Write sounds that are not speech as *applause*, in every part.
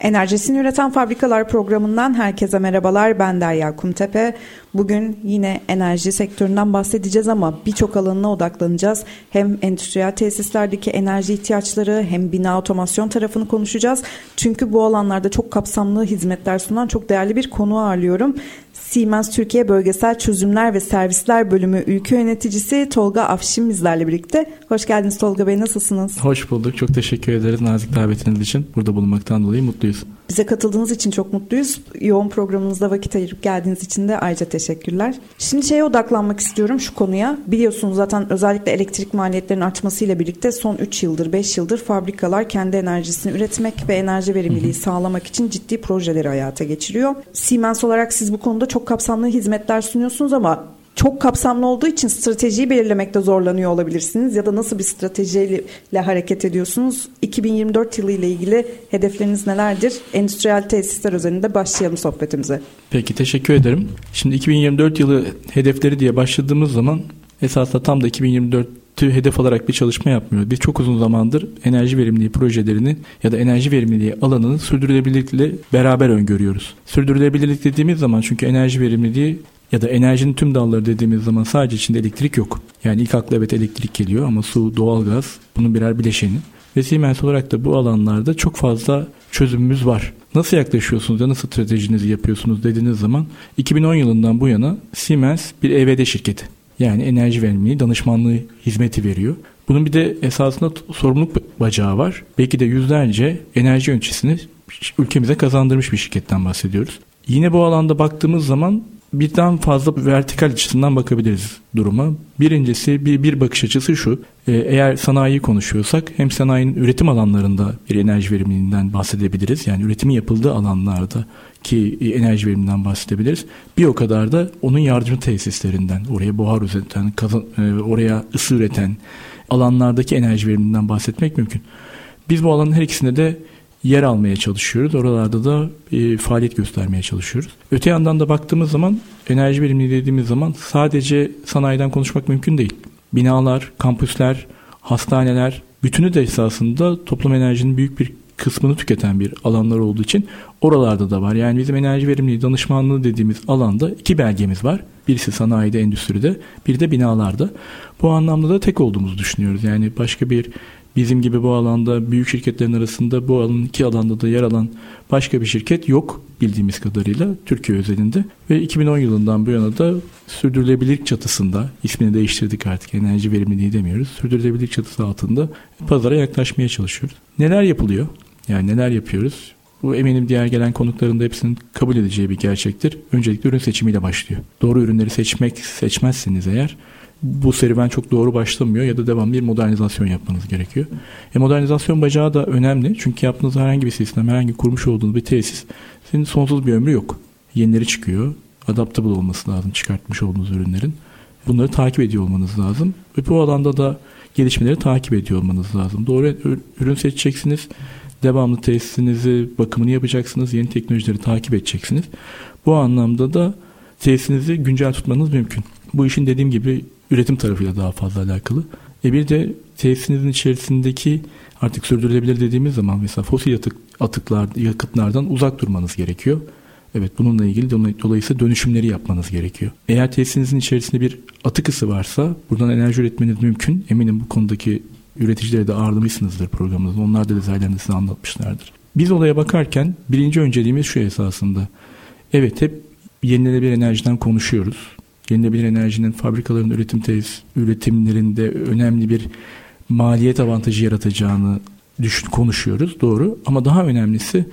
Enerjisini Üreten Fabrikalar programından herkese merhabalar. Ben Derya Kumtepe. Bugün yine enerji sektöründen bahsedeceğiz ama birçok alanına odaklanacağız. Hem endüstriyel tesislerdeki enerji ihtiyaçları hem bina otomasyon tarafını konuşacağız. Çünkü bu alanlarda çok kapsamlı hizmetler sunan çok değerli bir konu ağırlıyorum. Siemens Türkiye Bölgesel Çözümler ve Servisler Bölümü Ülke Yöneticisi Tolga Afşin bizlerle birlikte. Hoş geldiniz Tolga Bey nasılsınız? Hoş bulduk. Çok teşekkür ederiz nazik davetiniz için. Burada bulunmaktan dolayı mutluyuz. Bize katıldığınız için çok mutluyuz. Yoğun programınızda vakit ayırıp geldiğiniz için de ayrıca teşekkürler. Şimdi şeye odaklanmak istiyorum şu konuya. Biliyorsunuz zaten özellikle elektrik maliyetlerinin artmasıyla birlikte son 3 yıldır 5 yıldır fabrikalar kendi enerjisini üretmek ve enerji verimliliği sağlamak için ciddi projeleri hayata geçiriyor. Siemens olarak siz bu konuda çok kapsamlı hizmetler sunuyorsunuz ama çok kapsamlı olduğu için stratejiyi belirlemekte zorlanıyor olabilirsiniz ya da nasıl bir stratejiyle hareket ediyorsunuz? 2024 yılı ile ilgili hedefleriniz nelerdir? Endüstriyel tesisler özelinde başlayalım sohbetimize. Peki teşekkür ederim. Şimdi 2024 yılı hedefleri diye başladığımız zaman esasında tam da 2024 hedef alarak bir çalışma yapmıyor. Biz çok uzun zamandır enerji verimliliği projelerini ya da enerji verimliliği alanını sürdürülebilirlikle beraber öngörüyoruz. Sürdürülebilirlik dediğimiz zaman çünkü enerji verimliliği ya da enerjinin tüm dalları dediğimiz zaman sadece içinde elektrik yok. Yani ilk akla evet elektrik geliyor ama su, doğalgaz bunun birer bileşeni. Ve Siemens olarak da bu alanlarda çok fazla çözümümüz var. Nasıl yaklaşıyorsunuz ya nasıl stratejinizi yapıyorsunuz dediğiniz zaman 2010 yılından bu yana Siemens bir EVD şirketi. Yani enerji verimliliği danışmanlığı hizmeti veriyor. Bunun bir de esasında sorumluluk bacağı var. Belki de yüzlerce enerji yöneticisini ülkemize kazandırmış bir şirketten bahsediyoruz. Yine bu alanda baktığımız zaman birden fazla vertikal açısından bakabiliriz duruma. Birincisi bir, bir bakış açısı şu. E, eğer sanayi konuşuyorsak hem sanayinin üretim alanlarında bir enerji verimliliğinden bahsedebiliriz. Yani üretimin yapıldığı alanlarda ki enerji veriminden bahsedebiliriz. Bir o kadar da onun yardımcı tesislerinden, oraya buhar üreten, e, oraya ısı üreten alanlardaki enerji veriminden bahsetmek mümkün. Biz bu alanın her ikisinde de yer almaya çalışıyoruz. Oralarda da e, faaliyet göstermeye çalışıyoruz. Öte yandan da baktığımız zaman enerji verimliliği dediğimiz zaman sadece sanayiden konuşmak mümkün değil. Binalar, kampüsler, hastaneler bütünü de esasında toplum enerjinin büyük bir kısmını tüketen bir alanlar olduğu için oralarda da var. Yani bizim enerji verimliliği danışmanlığı dediğimiz alanda iki belgemiz var. Birisi sanayide, endüstride, bir de binalarda. Bu anlamda da tek olduğumuzu düşünüyoruz. Yani başka bir bizim gibi bu alanda büyük şirketlerin arasında bu alanın iki alanda da yer alan başka bir şirket yok bildiğimiz kadarıyla Türkiye özelinde ve 2010 yılından bu yana da sürdürülebilirlik çatısında ismini değiştirdik artık enerji verimliliği demiyoruz. Sürdürülebilirlik çatısı altında pazara yaklaşmaya çalışıyoruz. Neler yapılıyor? Yani neler yapıyoruz? Bu eminim diğer gelen konukların da hepsinin kabul edeceği bir gerçektir. Öncelikle ürün seçimiyle başlıyor. Doğru ürünleri seçmek seçmezseniz eğer bu serüven çok doğru başlamıyor ya da devam bir modernizasyon yapmanız gerekiyor. E modernizasyon bacağı da önemli çünkü yaptığınız herhangi bir sistem, herhangi kurmuş olduğunuz bir tesis senin sonsuz bir ömrü yok. Yenileri çıkıyor. Adaptable olması lazım çıkartmış olduğunuz ürünlerin. Bunları takip ediyor olmanız lazım. Ve bu alanda da gelişmeleri takip ediyor olmanız lazım. Doğru ürün seçeceksiniz. Devamlı tesisinizi, bakımını yapacaksınız. Yeni teknolojileri takip edeceksiniz. Bu anlamda da tesisinizi güncel tutmanız mümkün. Bu işin dediğim gibi üretim tarafıyla daha fazla alakalı. E bir de tesisinizin içerisindeki artık sürdürülebilir dediğimiz zaman mesela fosil atık, atıklar, yakıtlardan uzak durmanız gerekiyor. Evet bununla ilgili dolayısıyla dönüşümleri yapmanız gerekiyor. Eğer tesisinizin içerisinde bir atık ısı varsa buradan enerji üretmeniz mümkün. Eminim bu konudaki üreticilere de ağırlamışsınızdır programımızda. Onlar da detaylarını size anlatmışlardır. Biz olaya bakarken birinci önceliğimiz şu esasında. Evet hep yenilenebilir enerjiden konuşuyoruz yenilenebilir enerjinin fabrikaların üretim tesis üretimlerinde önemli bir maliyet avantajı yaratacağını düşün, konuşuyoruz doğru ama daha önemlisi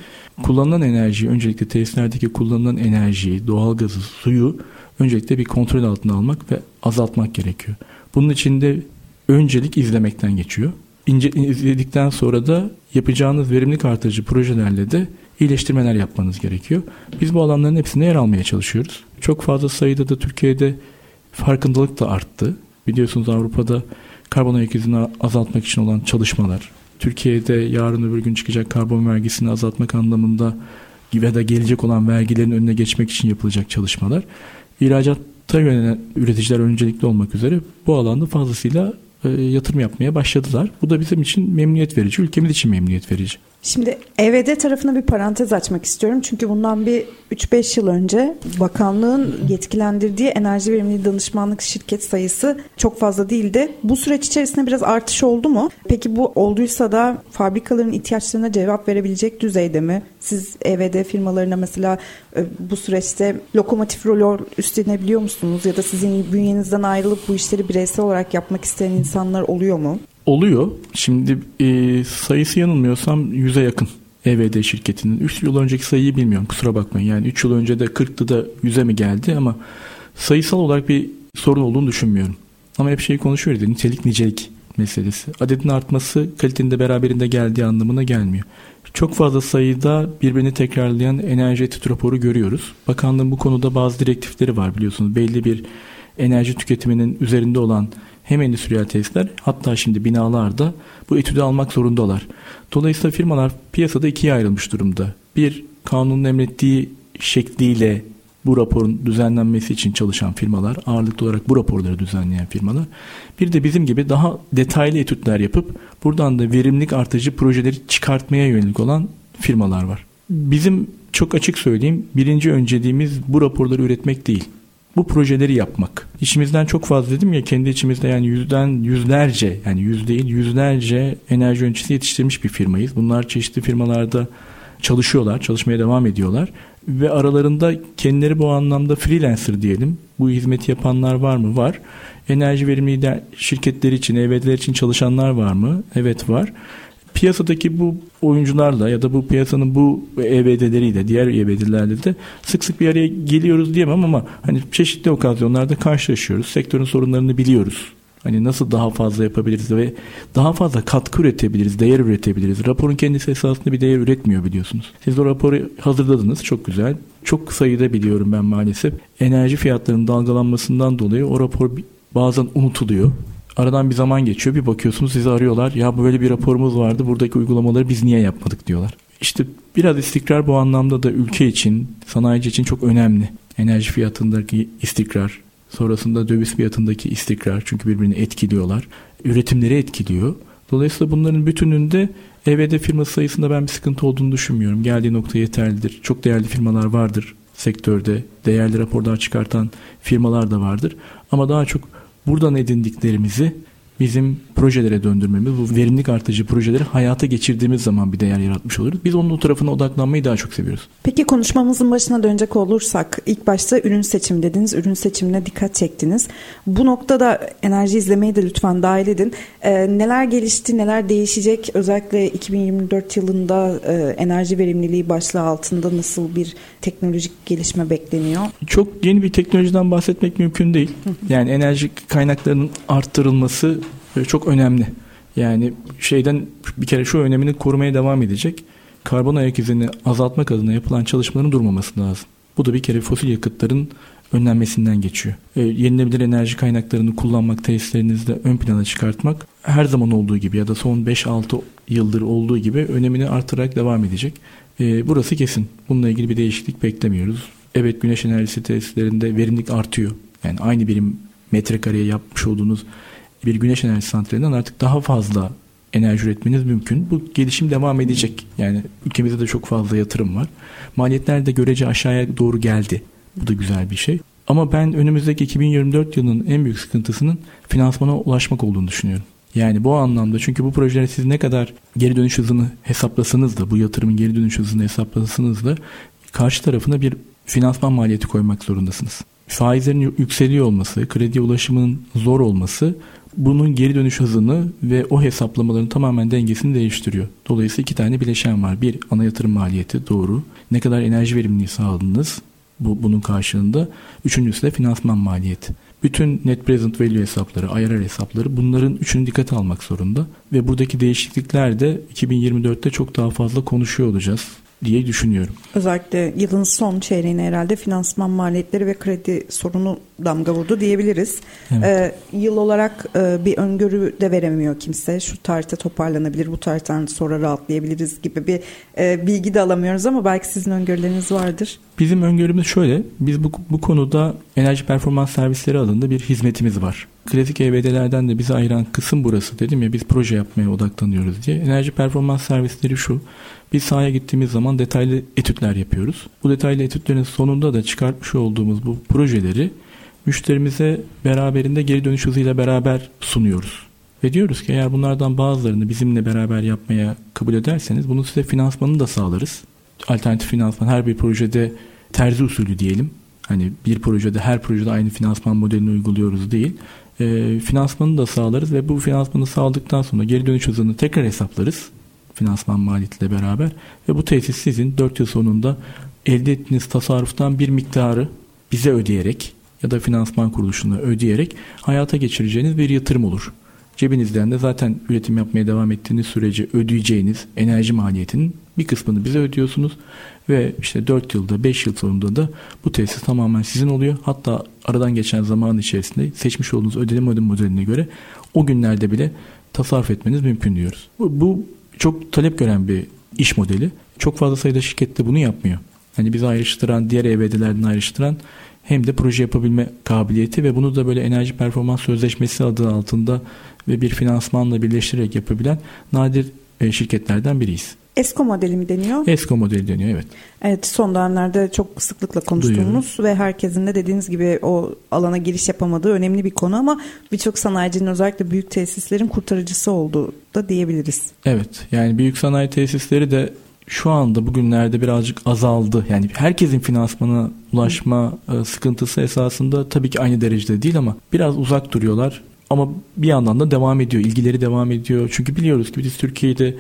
kullanılan enerjiyi öncelikle tesislerdeki kullanılan enerjiyi doğalgazı suyu öncelikle bir kontrol altına almak ve azaltmak gerekiyor. Bunun için de öncelik izlemekten geçiyor. İnce, izledikten sonra da yapacağınız verimlilik artırıcı projelerle de iyileştirmeler yapmanız gerekiyor. Biz bu alanların hepsinde yer almaya çalışıyoruz. Çok fazla sayıda da Türkiye'de farkındalık da arttı. Biliyorsunuz Avrupa'da karbon ayak izini azaltmak için olan çalışmalar, Türkiye'de yarın öbür gün çıkacak karbon vergisini azaltmak anlamında ve da gelecek olan vergilerin önüne geçmek için yapılacak çalışmalar. İhracatta yönelen üreticiler öncelikli olmak üzere bu alanda fazlasıyla e, yatırım yapmaya başladılar. Bu da bizim için memnuniyet verici, ülkemiz için memnuniyet verici. Şimdi EVD tarafına bir parantez açmak istiyorum. Çünkü bundan bir 3-5 yıl önce bakanlığın yetkilendirdiği enerji verimliliği danışmanlık şirket sayısı çok fazla değildi. Bu süreç içerisinde biraz artış oldu mu? Peki bu olduysa da fabrikaların ihtiyaçlarına cevap verebilecek düzeyde mi? Siz EVD firmalarına mesela e, bu süreçte lokomotif rolü üstlenebiliyor musunuz? Ya da sizin bünyenizden ayrılıp bu işleri bireysel olarak yapmak isteyen insanlar oluyor mu? Oluyor. Şimdi e, sayısı yanılmıyorsam 100'e yakın EVD şirketinin. 3 yıl önceki sayıyı bilmiyorum kusura bakmayın. Yani 3 yıl önce de 40'tı da 100'e mi geldi ama sayısal olarak bir sorun olduğunu düşünmüyorum. Ama hep şeyi konuşuyoruz nitelik nicelik meselesi. Adetin artması kalitenin de beraberinde geldiği anlamına gelmiyor. Çok fazla sayıda birbirini tekrarlayan enerji etüt raporu görüyoruz. Bakanlığın bu konuda bazı direktifleri var biliyorsunuz. Belli bir enerji tüketiminin üzerinde olan hem endüstriyel tesisler hatta şimdi binalarda bu etüdü almak zorundalar. Dolayısıyla firmalar piyasada ikiye ayrılmış durumda. Bir kanunun emrettiği şekliyle bu raporun düzenlenmesi için çalışan firmalar, ağırlıklı olarak bu raporları düzenleyen firmalar. Bir de bizim gibi daha detaylı etütler yapıp buradan da verimlilik artıcı projeleri çıkartmaya yönelik olan firmalar var. Bizim çok açık söyleyeyim birinci önceliğimiz bu raporları üretmek değil bu projeleri yapmak. İçimizden çok fazla dedim ya kendi içimizde yani yüzden yüzlerce yani yüz değil yüzlerce enerji yöneticisi yetiştirmiş bir firmayız. Bunlar çeşitli firmalarda çalışıyorlar, çalışmaya devam ediyorlar ve aralarında kendileri bu anlamda freelancer diyelim. Bu hizmeti yapanlar var mı? Var. Enerji verimliliği şirketleri için, EVD'ler için çalışanlar var mı? Evet var piyasadaki bu oyuncularla ya da bu piyasanın bu EBD'leriyle diğer EBD'lerle de sık sık bir araya geliyoruz diyemem ama hani çeşitli okazyonlarda karşılaşıyoruz. Sektörün sorunlarını biliyoruz. Hani nasıl daha fazla yapabiliriz ve daha fazla katkı üretebiliriz, değer üretebiliriz. Raporun kendisi esasında bir değer üretmiyor biliyorsunuz. Siz o raporu hazırladınız çok güzel. Çok sayıda biliyorum ben maalesef. Enerji fiyatlarının dalgalanmasından dolayı o rapor bazen unutuluyor. Aradan bir zaman geçiyor bir bakıyorsunuz sizi arıyorlar. Ya böyle bir raporumuz vardı buradaki uygulamaları biz niye yapmadık diyorlar. İşte biraz istikrar bu anlamda da ülke için, sanayici için çok önemli. Enerji fiyatındaki istikrar, sonrasında döviz fiyatındaki istikrar çünkü birbirini etkiliyorlar. Üretimleri etkiliyor. Dolayısıyla bunların bütününde EVD firma sayısında ben bir sıkıntı olduğunu düşünmüyorum. Geldiği nokta yeterlidir. Çok değerli firmalar vardır sektörde. Değerli raporlar çıkartan firmalar da vardır. Ama daha çok buradan edindiklerimizi bizim projelere döndürmemiz, bu verimlilik artıcı projeleri hayata geçirdiğimiz zaman bir değer yaratmış oluruz. Biz onun o tarafına odaklanmayı daha çok seviyoruz. Peki konuşmamızın başına dönecek olursak ilk başta ürün seçim dediniz. Ürün seçimine dikkat çektiniz. Bu noktada enerji izlemeyi de lütfen dahil edin. Ee, neler gelişti, neler değişecek? Özellikle 2024 yılında e, enerji verimliliği başlığı altında nasıl bir teknolojik gelişme bekleniyor? Çok yeni bir teknolojiden bahsetmek mümkün değil. Yani enerji kaynaklarının arttırılması çok önemli. Yani şeyden bir kere şu önemini korumaya devam edecek. Karbon ayak izini azaltmak adına yapılan çalışmaların durmaması lazım. Bu da bir kere fosil yakıtların önlenmesinden geçiyor. E, yenilebilir enerji kaynaklarını kullanmak, tesislerinizde ön plana çıkartmak her zaman olduğu gibi ya da son 5-6 yıldır olduğu gibi önemini artırarak devam edecek. E, burası kesin. Bununla ilgili bir değişiklik beklemiyoruz. Evet güneş enerjisi tesislerinde verimlilik artıyor. Yani aynı birim metrekareye yapmış olduğunuz bir güneş enerji santralinden artık daha fazla enerji üretmeniz mümkün. Bu gelişim devam edecek. Yani ülkemizde de çok fazla yatırım var. Maliyetler de görece aşağıya doğru geldi. Bu da güzel bir şey. Ama ben önümüzdeki 2024 yılının en büyük sıkıntısının finansmana ulaşmak olduğunu düşünüyorum. Yani bu anlamda çünkü bu projeleri siz ne kadar geri dönüş hızını hesaplasanız da bu yatırımın geri dönüş hızını hesaplasanız da karşı tarafına bir finansman maliyeti koymak zorundasınız. Faizlerin yükseliyor olması, kredi ulaşımının zor olması bunun geri dönüş hızını ve o hesaplamaların tamamen dengesini değiştiriyor. Dolayısıyla iki tane bileşen var. Bir ana yatırım maliyeti doğru. Ne kadar enerji verimliliği sağladınız bu, bunun karşılığında. Üçüncüsü de finansman maliyeti. Bütün net present value hesapları, IRR hesapları bunların üçünü dikkate almak zorunda. Ve buradaki değişiklikler de 2024'te çok daha fazla konuşuyor olacağız diye düşünüyorum. Özellikle yılın son çeyreğine herhalde finansman maliyetleri ve kredi sorunu damga vurdu diyebiliriz. Evet. Ee, yıl olarak e, bir öngörü de veremiyor kimse. Şu tarihte toparlanabilir, bu tarihten sonra rahatlayabiliriz gibi bir e, bilgi de alamıyoruz ama belki sizin öngörüleriniz vardır. Bizim öngörümüz şöyle. Biz bu, bu konuda enerji performans servisleri adında bir hizmetimiz var. Klasik EBD'lerden de bizi ayıran kısım burası. Dedim ya biz proje yapmaya odaklanıyoruz diye. Enerji performans servisleri şu. Biz sahaya gittiğimiz zaman detaylı etütler yapıyoruz. Bu detaylı etütlerin sonunda da çıkartmış olduğumuz bu projeleri müşterimize beraberinde geri dönüş hızıyla beraber sunuyoruz. Ve diyoruz ki eğer bunlardan bazılarını bizimle beraber yapmaya kabul ederseniz bunu size finansmanını da sağlarız. Alternatif finansman her bir projede terzi usulü diyelim. Hani bir projede her projede aynı finansman modelini uyguluyoruz değil. E, finansmanı da sağlarız ve bu finansmanı sağladıktan sonra geri dönüş hızını tekrar hesaplarız finansman maliyetiyle beraber ve bu tesis sizin 4 yıl sonunda elde ettiğiniz tasarruftan bir miktarı bize ödeyerek ya da finansman kuruluşuna ödeyerek hayata geçireceğiniz bir yatırım olur. Cebinizden de zaten üretim yapmaya devam ettiğiniz sürece ödeyeceğiniz enerji maliyetinin bir kısmını bize ödüyorsunuz ve işte 4 yılda 5 yıl sonunda da bu tesis tamamen sizin oluyor. Hatta aradan geçen zaman içerisinde seçmiş olduğunuz ödeme ödeme modeline göre o günlerde bile tasarruf etmeniz mümkün diyoruz. Bu, çok talep gören bir iş modeli. Çok fazla sayıda şirket de bunu yapmıyor. Hani bizi ayrıştıran, diğer EBD'lerden ayrıştıran hem de proje yapabilme kabiliyeti ve bunu da böyle enerji performans sözleşmesi adı altında ve bir finansmanla birleştirerek yapabilen nadir şirketlerden biriyiz. ESCO modeli mi deniyor? ESCO modeli deniyor evet. Evet son dönemlerde çok sıklıkla konuştuğumuz Duyuyorum. ve herkesin de dediğiniz gibi o alana giriş yapamadığı önemli bir konu ama birçok sanayicinin özellikle büyük tesislerin kurtarıcısı olduğu da diyebiliriz. Evet yani büyük sanayi tesisleri de şu anda bugünlerde birazcık azaldı. Yani herkesin finansmana ulaşma. E, sıkıntısı esasında tabii ki aynı derecede değil ama biraz uzak duruyorlar. Ama bir yandan da devam ediyor. ilgileri devam ediyor. Çünkü biliyoruz ki biz Türkiye'de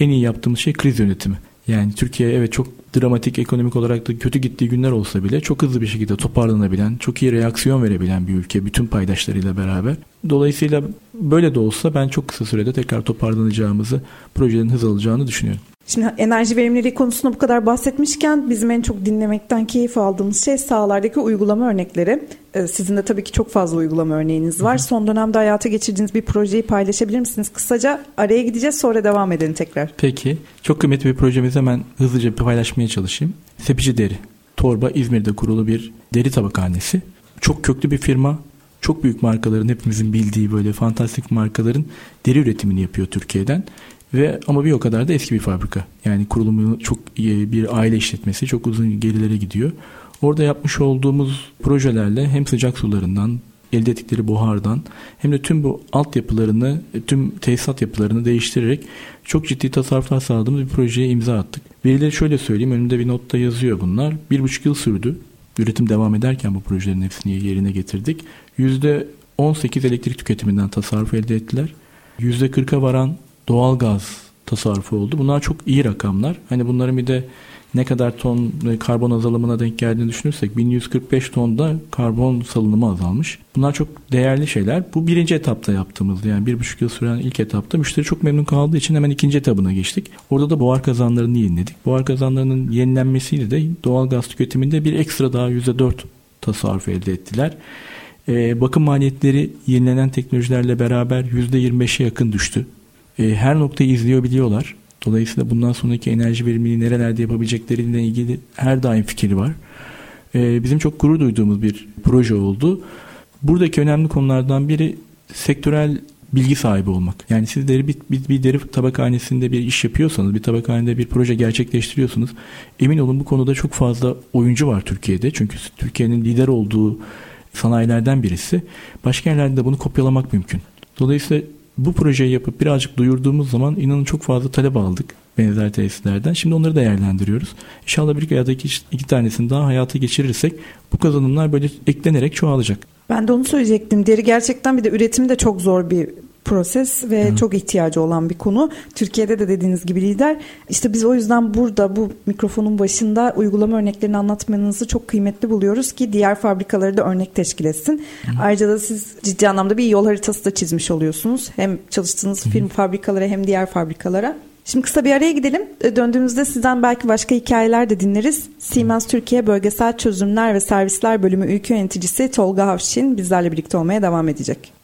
en iyi yaptığımız şey kriz yönetimi. Yani Türkiye evet çok dramatik ekonomik olarak da kötü gittiği günler olsa bile çok hızlı bir şekilde toparlanabilen, çok iyi reaksiyon verebilen bir ülke bütün paydaşlarıyla beraber. Dolayısıyla böyle de olsa ben çok kısa sürede tekrar toparlanacağımızı, projelerin hız alacağını düşünüyorum. Şimdi enerji verimliliği konusunda bu kadar bahsetmişken bizim en çok dinlemekten keyif aldığımız şey sahalardaki uygulama örnekleri. Ee, sizin de tabii ki çok fazla uygulama örneğiniz var. Hı. Son dönemde hayata geçirdiğiniz bir projeyi paylaşabilir misiniz? Kısaca araya gideceğiz sonra devam edelim tekrar. Peki. Çok kıymetli bir projemizi hemen hızlıca bir paylaşmaya çalışayım. Sepici Deri. Torba İzmir'de kurulu bir deri tabakhanesi. Çok köklü bir firma. Çok büyük markaların hepimizin bildiği böyle fantastik markaların deri üretimini yapıyor Türkiye'den. Ve ama bir o kadar da eski bir fabrika. Yani kurulumu çok bir aile işletmesi çok uzun gerilere gidiyor. Orada yapmış olduğumuz projelerle hem sıcak sularından elde ettikleri buhardan hem de tüm bu altyapılarını, tüm tesisat yapılarını değiştirerek çok ciddi tasarruflar sağladığımız bir projeye imza attık. Verileri şöyle söyleyeyim, önümde bir notta yazıyor bunlar. Bir buçuk yıl sürdü. Üretim devam ederken bu projelerin hepsini yerine getirdik. Yüzde 18 elektrik tüketiminden tasarruf elde ettiler. Yüzde 40'a varan doğal gaz tasarrufu oldu. Bunlar çok iyi rakamlar. Hani bunların bir de ne kadar ton karbon azalımına denk geldiğini düşünürsek 1145 tonda karbon salınımı azalmış. Bunlar çok değerli şeyler. Bu birinci etapta yaptığımız yani bir buçuk yıl süren ilk etapta müşteri çok memnun kaldığı için hemen ikinci etabına geçtik. Orada da buhar kazanlarını yeniledik. Buhar kazanlarının yenilenmesiyle de doğal gaz tüketiminde bir ekstra daha %4 tasarruf elde ettiler. Ee, bakım maliyetleri yenilenen teknolojilerle beraber %25'e yakın düştü e, her noktayı izliyor biliyorlar. Dolayısıyla bundan sonraki enerji verimliliği nerelerde yapabilecekleriyle ilgili her daim fikri var. E, bizim çok gurur duyduğumuz bir proje oldu. Buradaki önemli konulardan biri sektörel bilgi sahibi olmak. Yani siz deri bir, bir, bir deri tabakhanesinde bir iş yapıyorsanız, bir tabakhanede bir proje gerçekleştiriyorsunuz. Emin olun bu konuda çok fazla oyuncu var Türkiye'de. Çünkü Türkiye'nin lider olduğu sanayilerden birisi. Başka yerlerde de bunu kopyalamak mümkün. Dolayısıyla bu projeyi yapıp birazcık duyurduğumuz zaman inanın çok fazla talep aldık benzer tesislerden. Şimdi onları değerlendiriyoruz. İnşallah bir ya iki, iki tanesini daha hayata geçirirsek bu kazanımlar böyle eklenerek çoğalacak. Ben de onu söyleyecektim. Deri gerçekten bir de üretimi de çok zor bir proses ve Hı. çok ihtiyacı olan bir konu. Türkiye'de de dediğiniz gibi lider. İşte biz o yüzden burada bu mikrofonun başında uygulama örneklerini anlatmanızı çok kıymetli buluyoruz ki diğer fabrikaları da örnek teşkil etsin. Hı. Ayrıca da siz ciddi anlamda bir yol haritası da çizmiş oluyorsunuz. Hem çalıştığınız Hı. film fabrikalara hem diğer fabrikalara. Şimdi kısa bir araya gidelim. E, döndüğümüzde sizden belki başka hikayeler de dinleriz. Siemens Türkiye Bölgesel Çözümler ve Servisler Bölümü Ülke Yöneticisi Tolga Havşin bizlerle birlikte olmaya devam edecek.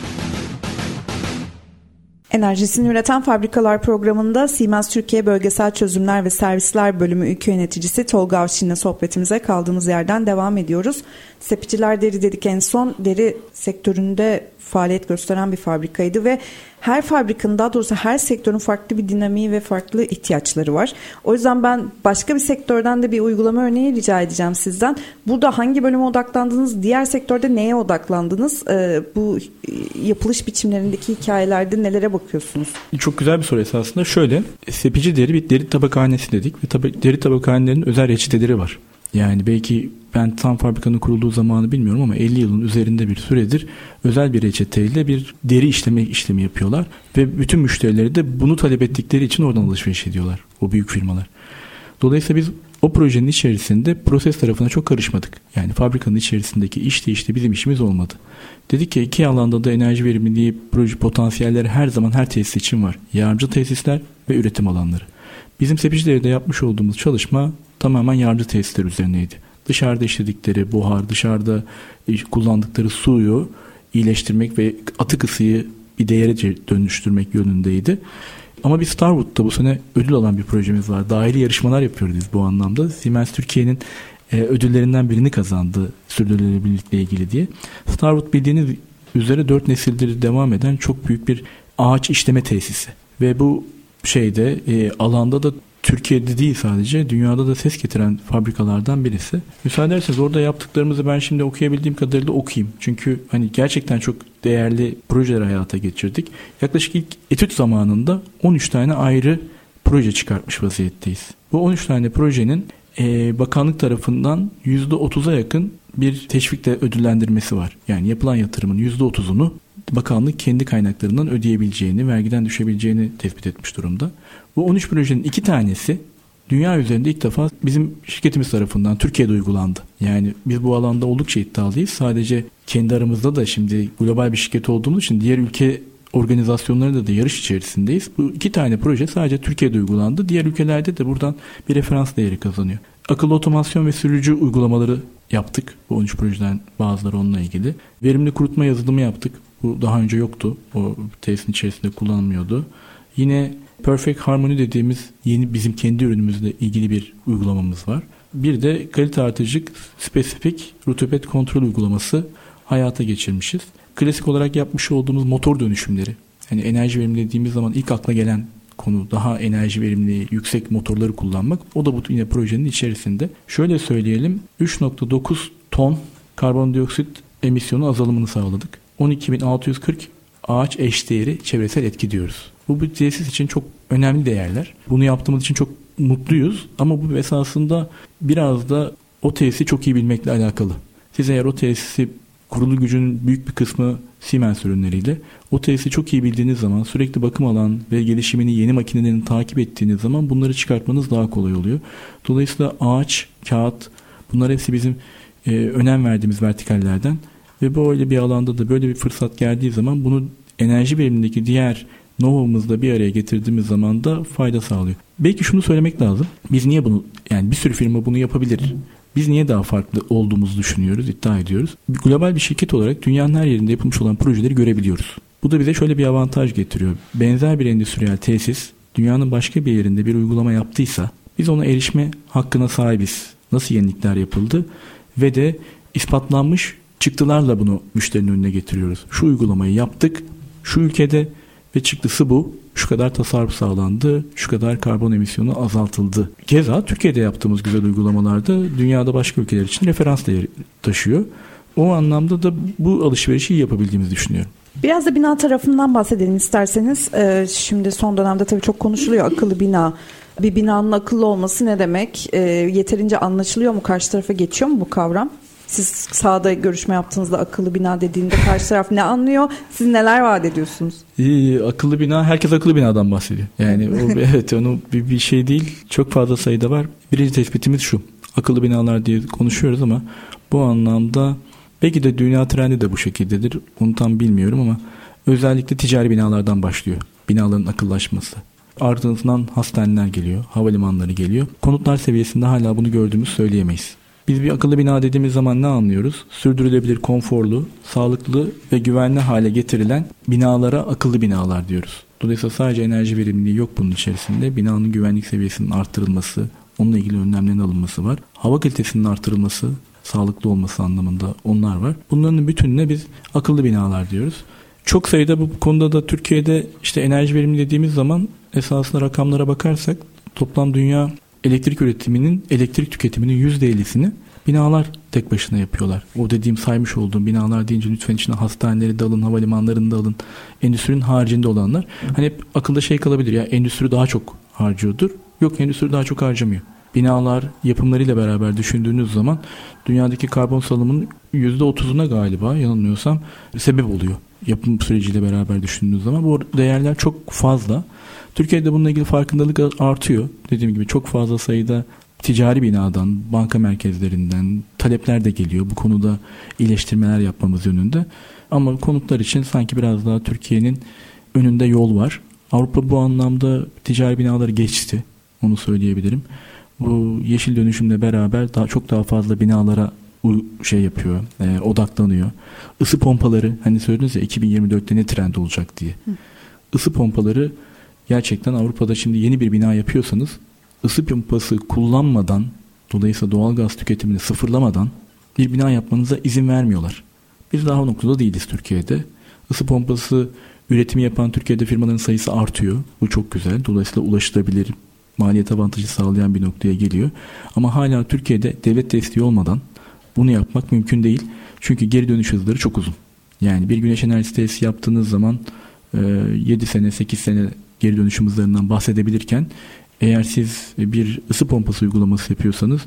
Enerjisini üreten fabrikalar programında Siemens Türkiye Bölgesel Çözümler ve Servisler Bölümü Ülke Yöneticisi Tolga Avşin'le sohbetimize kaldığımız yerden devam ediyoruz. Sepiciler Deri dedik en son. Deri sektöründe faaliyet gösteren bir fabrikaydı ve her fabrikanın daha doğrusu her sektörün farklı bir dinamiği ve farklı ihtiyaçları var. O yüzden ben başka bir sektörden de bir uygulama örneği rica edeceğim sizden. Burada hangi bölüme odaklandınız? Diğer sektörde neye odaklandınız? Ee, bu yapılış biçimlerindeki hikayelerde nelere bakıyorsunuz? Çok güzel bir soru esasında. Şöyle, sepici deri bir deri tabakhanesi dedik ve tabi, deri tabakhanelerinin özel reçeteleri var. Yani belki ben tam fabrikanın kurulduğu zamanı bilmiyorum ama 50 yılın üzerinde bir süredir özel bir reçeteyle bir deri işleme işlemi yapıyorlar. Ve bütün müşterileri de bunu talep ettikleri için oradan alışveriş ediyorlar. O büyük firmalar. Dolayısıyla biz o projenin içerisinde proses tarafına çok karışmadık. Yani fabrikanın içerisindeki işte işte bizim işimiz olmadı. Dedik ki iki alanda da enerji verimliliği proje potansiyelleri her zaman her tesis için var. Yardımcı tesisler ve üretim alanları. Bizim Sepiciler'de yapmış olduğumuz çalışma tamamen yardımcı tesisler üzerineydi. Dışarıda işledikleri buhar, dışarıda kullandıkları suyu iyileştirmek ve atık ısıyı bir değere dönüştürmek yönündeydi. Ama bir Starwood'da bu sene ödül alan bir projemiz var. Dahili yarışmalar yapıyoruz biz bu anlamda. Siemens Türkiye'nin e, ödüllerinden birini kazandı sürdürülebilirlikle ilgili diye. Starwood bildiğiniz üzere dört nesildir devam eden çok büyük bir ağaç işleme tesisi. Ve bu şeyde e, alanda da Türkiye'de değil sadece dünyada da ses getiren fabrikalardan birisi. Müsaade ederseniz orada yaptıklarımızı ben şimdi okuyabildiğim kadarıyla okuyayım. Çünkü hani gerçekten çok değerli projeler hayata geçirdik. Yaklaşık ilk etüt zamanında 13 tane ayrı proje çıkartmış vaziyetteyiz. Bu 13 tane projenin e, bakanlık tarafından %30'a yakın bir teşvikle ödüllendirmesi var. Yani yapılan yatırımın %30'unu bakanlık kendi kaynaklarından ödeyebileceğini, vergiden düşebileceğini tespit etmiş durumda. Bu 13 projenin iki tanesi dünya üzerinde ilk defa bizim şirketimiz tarafından Türkiye'de uygulandı. Yani biz bu alanda oldukça iddialıyız. Sadece kendi aramızda da şimdi global bir şirket olduğumuz için diğer ülke organizasyonlarında da yarış içerisindeyiz. Bu iki tane proje sadece Türkiye'de uygulandı. Diğer ülkelerde de buradan bir referans değeri kazanıyor. Akıllı otomasyon ve sürücü uygulamaları yaptık. Bu 13 projeden bazıları onunla ilgili. Verimli kurutma yazılımı yaptık. Bu daha önce yoktu. O tesisin içerisinde kullanılmıyordu. Yine Perfect Harmony dediğimiz yeni bizim kendi ürünümüzle ilgili bir uygulamamız var. Bir de kalite artıcı spesifik rutubet kontrol uygulaması hayata geçirmişiz. Klasik olarak yapmış olduğumuz motor dönüşümleri. Yani enerji verimli dediğimiz zaman ilk akla gelen konu daha enerji verimli yüksek motorları kullanmak. O da bu yine projenin içerisinde. Şöyle söyleyelim 3.9 ton karbondioksit emisyonu azalımını sağladık. 12.640 ağaç eşdeğeri çevresel etki diyoruz. Bu bir tesis için çok önemli değerler. Bunu yaptığımız için çok mutluyuz ama bu esasında biraz da o tesisi çok iyi bilmekle alakalı. Siz eğer o tesisi kurulu gücünün büyük bir kısmı Siemens ürünleriyle o tesisi çok iyi bildiğiniz zaman sürekli bakım alan ve gelişimini yeni makinelerini takip ettiğiniz zaman bunları çıkartmanız daha kolay oluyor. Dolayısıyla ağaç, kağıt bunlar hepsi bizim e, önem verdiğimiz vertikallerden ve böyle bir alanda da böyle bir fırsat geldiği zaman bunu enerji verimindeki diğer know bir araya getirdiğimiz zaman da fayda sağlıyor. Belki şunu söylemek lazım. Biz niye bunu yani bir sürü firma bunu yapabilir. Biz niye daha farklı olduğumuzu düşünüyoruz, iddia ediyoruz. Global bir şirket olarak dünyanın her yerinde yapılmış olan projeleri görebiliyoruz. Bu da bize şöyle bir avantaj getiriyor. Benzer bir endüstriyel tesis dünyanın başka bir yerinde bir uygulama yaptıysa biz ona erişme hakkına sahibiz. Nasıl yenilikler yapıldı ve de ispatlanmış çıktılarla bunu müşterinin önüne getiriyoruz. Şu uygulamayı yaptık, şu ülkede ve çıktısı bu. Şu kadar tasarruf sağlandı, şu kadar karbon emisyonu azaltıldı. Keza Türkiye'de yaptığımız güzel uygulamalarda dünyada başka ülkeler için referans değeri taşıyor. O anlamda da bu alışverişi yapabildiğimizi düşünüyorum. Biraz da bina tarafından bahsedelim isterseniz. Ee, şimdi son dönemde tabii çok konuşuluyor akıllı bina. Bir binanın akıllı olması ne demek? Ee, yeterince anlaşılıyor mu? Karşı tarafa geçiyor mu bu kavram? Siz sahada görüşme yaptığınızda akıllı bina dediğinde karşı taraf ne anlıyor? Siz neler vaat ediyorsunuz? Ee, akıllı bina, herkes akıllı binadan bahsediyor. Yani o, *laughs* evet onu bir, bir şey değil. Çok fazla sayıda var. Birinci tespitimiz şu. Akıllı binalar diye konuşuyoruz ama bu anlamda belki de dünya trendi de bu şekildedir. Onu tam bilmiyorum ama özellikle ticari binalardan başlıyor. Binaların akıllaşması. Ardından hastaneler geliyor, havalimanları geliyor. Konutlar seviyesinde hala bunu gördüğümüz söyleyemeyiz. Biz bir akıllı bina dediğimiz zaman ne anlıyoruz? Sürdürülebilir, konforlu, sağlıklı ve güvenli hale getirilen binalara akıllı binalar diyoruz. Dolayısıyla sadece enerji verimliliği yok bunun içerisinde. Binanın güvenlik seviyesinin arttırılması, onunla ilgili önlemlerin alınması var. Hava kalitesinin artırılması, sağlıklı olması anlamında onlar var. Bunların bütününe biz akıllı binalar diyoruz. Çok sayıda bu konuda da Türkiye'de işte enerji verimi dediğimiz zaman esasında rakamlara bakarsak toplam dünya elektrik üretiminin, elektrik tüketiminin %50'sini binalar tek başına yapıyorlar. O dediğim saymış olduğum binalar deyince lütfen içine hastaneleri de alın, havalimanlarını da alın, endüstrinin haricinde olanlar. Hani hep akılda şey kalabilir ya endüstri daha çok harcıyordur. Yok endüstri daha çok harcamıyor. Binalar yapımlarıyla beraber düşündüğünüz zaman dünyadaki karbon salımının %30'una galiba yanılmıyorsam sebep oluyor. Yapım süreciyle beraber düşündüğünüz zaman bu değerler çok fazla. Türkiye'de bununla ilgili farkındalık artıyor. Dediğim gibi çok fazla sayıda ticari binadan, banka merkezlerinden talepler de geliyor. Bu konuda iyileştirmeler yapmamız yönünde. Ama konutlar için sanki biraz daha Türkiye'nin önünde yol var. Avrupa bu anlamda ticari binaları geçti. Onu söyleyebilirim. Bu yeşil dönüşümle beraber daha çok daha fazla binalara şey yapıyor, e, odaklanıyor. Isı pompaları hani söylediniz ya 2024'te ne trend olacak diye. Hı. Isı pompaları gerçekten Avrupa'da şimdi yeni bir bina yapıyorsanız ısı pompası kullanmadan dolayısıyla doğal gaz tüketimini sıfırlamadan bir bina yapmanıza izin vermiyorlar. Biz daha o noktada değiliz Türkiye'de. Isı pompası üretimi yapan Türkiye'de firmaların sayısı artıyor. Bu çok güzel. Dolayısıyla ulaşılabilir, maliyet avantajı sağlayan bir noktaya geliyor. Ama hala Türkiye'de devlet desteği olmadan bunu yapmak mümkün değil. Çünkü geri dönüş hızları çok uzun. Yani bir güneş enerjisi tesisi yaptığınız zaman 7 sene 8 sene geri dönüşüm hızlarından bahsedebilirken eğer siz bir ısı pompası uygulaması yapıyorsanız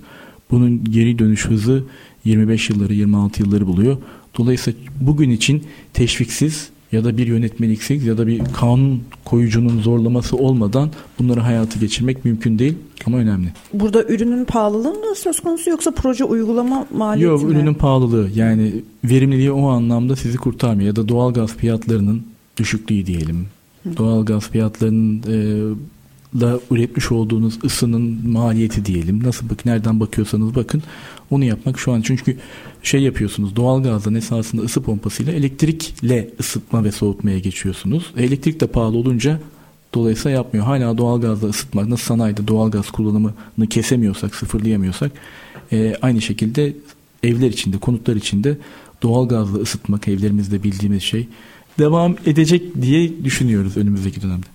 bunun geri dönüş hızı 25 yılları 26 yılları buluyor. Dolayısıyla bugün için teşviksiz ya da bir yönetmeliksiz ya da bir kanun koyucunun zorlaması olmadan bunları hayatı geçirmek mümkün değil ama önemli. Burada ürünün pahalılığı mı söz konusu yoksa proje uygulama maliyeti Yok, mi? Yok ürünün pahalılığı yani verimliliği o anlamda sizi kurtarmıyor ya da doğal gaz fiyatlarının düşüklüğü diyelim. Hı. Doğal gaz fiyatlarının e, da üretmiş olduğunuz ısının maliyeti diyelim. Nasıl bak nereden bakıyorsanız bakın onu yapmak şu an çünkü şey yapıyorsunuz doğalgazdan esasında ısı pompasıyla elektrikle ısıtma ve soğutmaya geçiyorsunuz. Elektrik de pahalı olunca dolayısıyla yapmıyor. Hala doğalgazla ısıtmak nasıl sanayide doğalgaz kullanımını kesemiyorsak, sıfırlayamıyorsak e, aynı şekilde evler içinde, konutlar içinde doğalgazla ısıtmak evlerimizde bildiğimiz şey devam edecek diye düşünüyoruz önümüzdeki dönemde.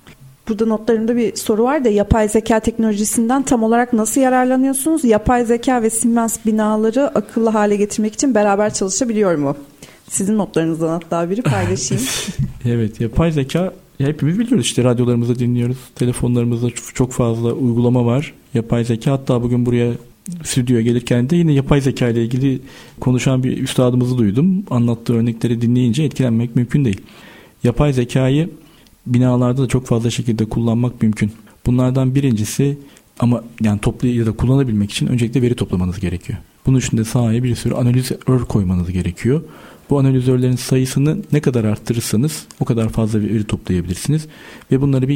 Burada notlarımda bir soru var da yapay zeka teknolojisinden tam olarak nasıl yararlanıyorsunuz? Yapay zeka ve Siemens binaları akıllı hale getirmek için beraber çalışabiliyor mu? Sizin notlarınızdan hatta biri paylaşayım. *laughs* *laughs* evet yapay zeka hepimiz biliyoruz işte radyolarımızda dinliyoruz. Telefonlarımızda çok fazla uygulama var. Yapay zeka hatta bugün buraya stüdyoya gelirken de yine yapay zeka ile ilgili konuşan bir üstadımızı duydum. Anlattığı örnekleri dinleyince etkilenmek mümkün değil. Yapay zekayı binalarda da çok fazla şekilde kullanmak mümkün. Bunlardan birincisi ama yani toplu ya da kullanabilmek için öncelikle veri toplamanız gerekiyor. Bunun için de sahaya bir sürü analizör koymanız gerekiyor. Bu analizörlerin sayısını ne kadar arttırırsanız o kadar fazla veri toplayabilirsiniz. Ve bunları bir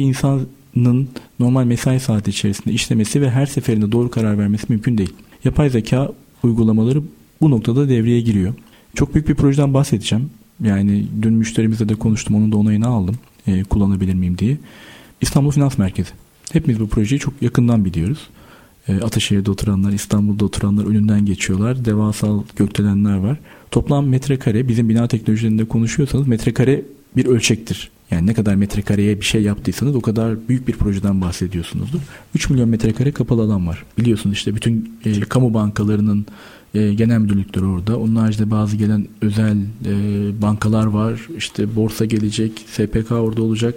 insanın normal mesai saati içerisinde işlemesi ve her seferinde doğru karar vermesi mümkün değil. Yapay zeka uygulamaları bu noktada devreye giriyor. Çok büyük bir projeden bahsedeceğim. Yani dün müşterimizle de konuştum, onun da onayını aldım e, kullanabilir miyim diye. İstanbul Finans Merkezi. Hepimiz bu projeyi çok yakından biliyoruz. E, Ataşehir'de oturanlar, İstanbul'da oturanlar önünden geçiyorlar. Devasal gökdelenler var. Toplam metrekare bizim bina teknolojilerinde konuşuyorsanız metrekare bir ölçektir. Yani ne kadar metrekareye bir şey yaptıysanız o kadar büyük bir projeden bahsediyorsunuzdur. 3 milyon metrekare kapalı alan var. Biliyorsunuz işte bütün e, kamu bankalarının e, genel müdürlükleri orada. Onun haricinde bazı gelen özel e, bankalar var. İşte borsa gelecek, SPK orada olacak.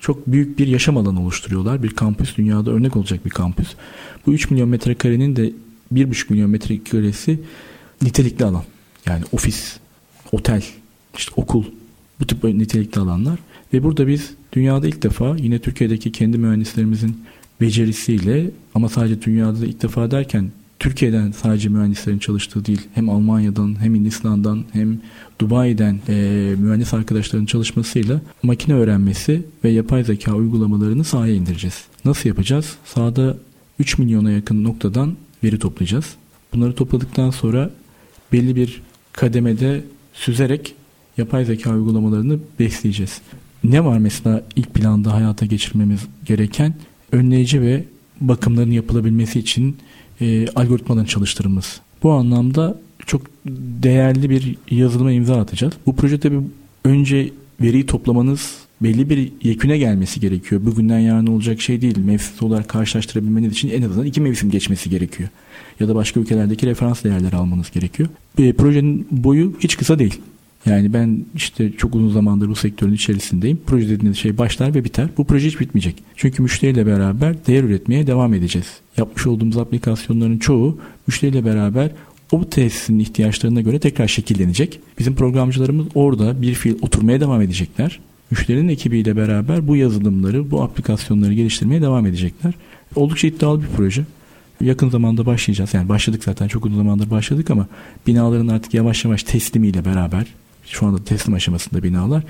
Çok büyük bir yaşam alanı oluşturuyorlar. Bir kampüs dünyada örnek olacak bir kampüs. Bu 3 milyon metrekarenin de 1,5 milyon metrekaresi nitelikli alan. Yani ofis, otel, işte okul bu tip nitelikli alanlar. Ve burada biz dünyada ilk defa yine Türkiye'deki kendi mühendislerimizin becerisiyle ama sadece dünyada ilk defa derken Türkiye'den sadece mühendislerin çalıştığı değil hem Almanya'dan hem Hindistan'dan hem Dubai'den e, mühendis arkadaşların çalışmasıyla makine öğrenmesi ve yapay zeka uygulamalarını sahaya indireceğiz. Nasıl yapacağız? Sahada 3 milyona yakın noktadan veri toplayacağız. Bunları topladıktan sonra belli bir kademede süzerek yapay zeka uygulamalarını besleyeceğiz. Ne var mesela ilk planda hayata geçirmemiz gereken? Önleyici ve bakımların yapılabilmesi için e, algoritmaların çalıştırılması. Bu anlamda çok değerli bir yazılıma imza atacağız. Bu proje tabi önce veriyi toplamanız belli bir yeküne gelmesi gerekiyor. Bugünden yarın olacak şey değil. Mevsim olarak karşılaştırabilmeniz için en azından iki mevsim geçmesi gerekiyor. Ya da başka ülkelerdeki referans değerleri almanız gerekiyor. Bir projenin boyu hiç kısa değil. Yani ben işte çok uzun zamandır bu sektörün içerisindeyim. Proje dediğiniz şey başlar ve biter. Bu proje hiç bitmeyecek. Çünkü müşteriyle beraber değer üretmeye devam edeceğiz. Yapmış olduğumuz aplikasyonların çoğu müşteriyle beraber o tesisin ihtiyaçlarına göre tekrar şekillenecek. Bizim programcılarımız orada bir fiil oturmaya devam edecekler. Müşterinin ekibiyle beraber bu yazılımları, bu aplikasyonları geliştirmeye devam edecekler. Oldukça iddialı bir proje. Yakın zamanda başlayacağız. Yani başladık zaten çok uzun zamandır başladık ama binaların artık yavaş yavaş teslimiyle beraber şu anda teslim aşamasında binalar.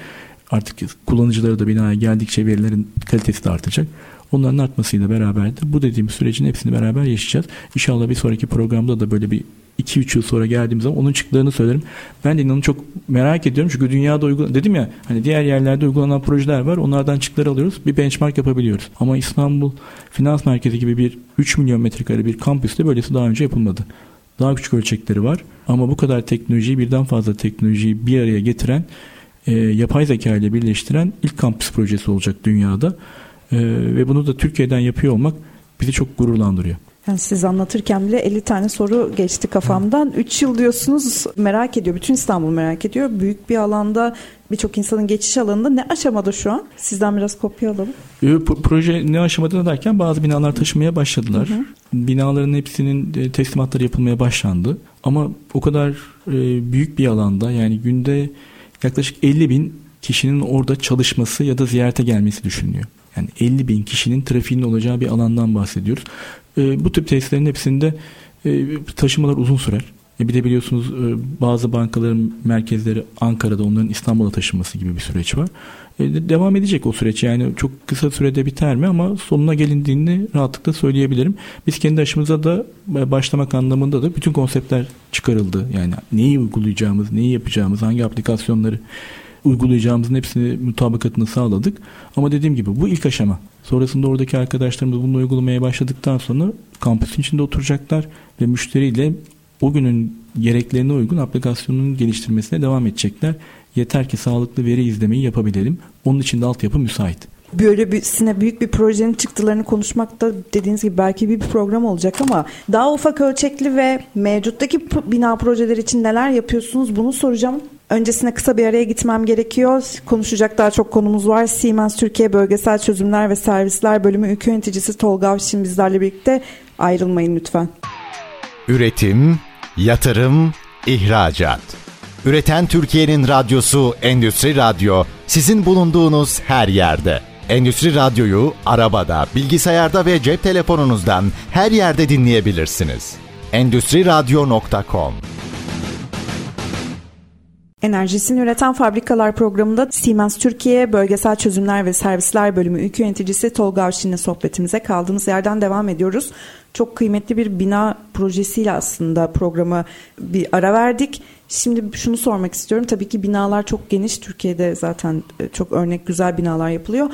Artık kullanıcıları da binaya geldikçe verilerin kalitesi de artacak. Onların artmasıyla beraber de bu dediğimiz sürecin hepsini beraber yaşayacağız. İnşallah bir sonraki programda da böyle bir 2-3 yıl sonra geldiğim zaman onun çıktığını söylerim. Ben de inanın çok merak ediyorum çünkü dünyada uygulan dedim ya hani diğer yerlerde uygulanan projeler var. Onlardan çıktıları alıyoruz. Bir benchmark yapabiliyoruz. Ama İstanbul Finans Merkezi gibi bir 3 milyon metrekare bir kampüste böylesi daha önce yapılmadı. Daha küçük ölçekleri var. Ama bu kadar teknolojiyi birden fazla teknolojiyi bir araya getiren e, yapay zeka ile birleştiren ilk kampüs projesi olacak dünyada. E, ve bunu da Türkiye'den yapıyor olmak bizi çok gururlandırıyor. Yani siz anlatırken bile 50 tane soru geçti kafamdan. 3 yıl diyorsunuz merak ediyor. Bütün İstanbul merak ediyor. Büyük bir alanda birçok insanın geçiş alanında ne aşamada şu an? Sizden biraz kopya alalım. Proje ne aşamada derken bazı binalar taşımaya başladılar. Hı hı. Binaların hepsinin e, teslimatları yapılmaya başlandı. Ama o kadar e, büyük bir alanda yani günde yaklaşık 50 bin kişinin orada çalışması ya da ziyarete gelmesi düşünülüyor. Yani 50 bin kişinin trafiğinin olacağı bir alandan bahsediyoruz. E, bu tip tesislerin hepsinde e, taşımalar uzun sürer. E bir de biliyorsunuz e, bazı bankaların merkezleri Ankara'da onların İstanbul'a taşınması gibi bir süreç var. Devam edecek o süreç yani çok kısa sürede biter mi ama sonuna gelindiğini rahatlıkla söyleyebilirim. Biz kendi aşımıza da başlamak anlamında da bütün konseptler çıkarıldı. Yani neyi uygulayacağımız, neyi yapacağımız, hangi aplikasyonları uygulayacağımızın hepsini mutabakatını sağladık. Ama dediğim gibi bu ilk aşama. Sonrasında oradaki arkadaşlarımız bunu uygulamaya başladıktan sonra kampüsün içinde oturacaklar ve müşteriyle o günün gereklerine uygun aplikasyonun geliştirmesine devam edecekler. Yeter ki sağlıklı veri izlemeyi yapabilelim. Onun için de altyapı müsait. Böyle bir sine büyük bir projenin çıktılarını konuşmak da dediğiniz gibi belki bir program olacak ama daha ufak ölçekli ve mevcuttaki bina projeleri için neler yapıyorsunuz bunu soracağım. Öncesine kısa bir araya gitmem gerekiyor. Konuşacak daha çok konumuz var. Siemens Türkiye Bölgesel Çözümler ve Servisler Bölümü Ülke Yöneticisi Tolga Avşin bizlerle birlikte ayrılmayın lütfen. Üretim, yatırım, ihracat. Üreten Türkiye'nin radyosu Endüstri Radyo sizin bulunduğunuz her yerde. Endüstri Radyo'yu arabada, bilgisayarda ve cep telefonunuzdan her yerde dinleyebilirsiniz. Endüstri Radyo.com Enerjisini üreten fabrikalar programında Siemens Türkiye Bölgesel Çözümler ve Servisler Bölümü Ülke Yöneticisi Tolga Avşin'le sohbetimize kaldığımız yerden devam ediyoruz. Çok kıymetli bir bina projesiyle aslında programı bir ara verdik. Şimdi şunu sormak istiyorum. Tabii ki binalar çok geniş. Türkiye'de zaten e, çok örnek güzel binalar yapılıyor.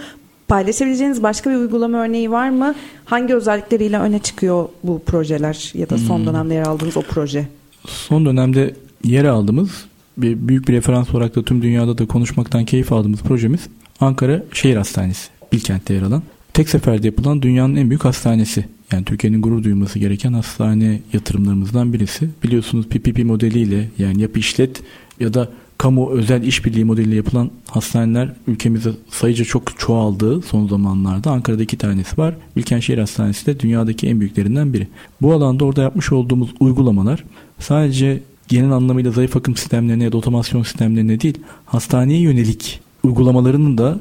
Paylaşabileceğiniz başka bir uygulama örneği var mı? Hangi özellikleriyle öne çıkıyor bu projeler ya da son hmm. dönemde yer aldığınız o proje? Son dönemde yer aldığımız bir büyük bir referans olarak da tüm dünyada da konuşmaktan keyif aldığımız projemiz Ankara Şehir Hastanesi. Bilkent'te yer alan. Tek seferde yapılan dünyanın en büyük hastanesi Yani Türkiye'nin gurur duyması gereken hastane yatırımlarımızdan birisi. Biliyorsunuz PPP modeliyle yani yapı işlet ya da kamu özel işbirliği modeliyle yapılan hastaneler ülkemizde sayıca çok çoğaldı son zamanlarda. Ankara'da iki tanesi var. Bilkenşehir Hastanesi de dünyadaki en büyüklerinden biri. Bu alanda orada yapmış olduğumuz uygulamalar sadece genel anlamıyla zayıf akım sistemlerine ya da otomasyon sistemlerine değil hastaneye yönelik uygulamalarının da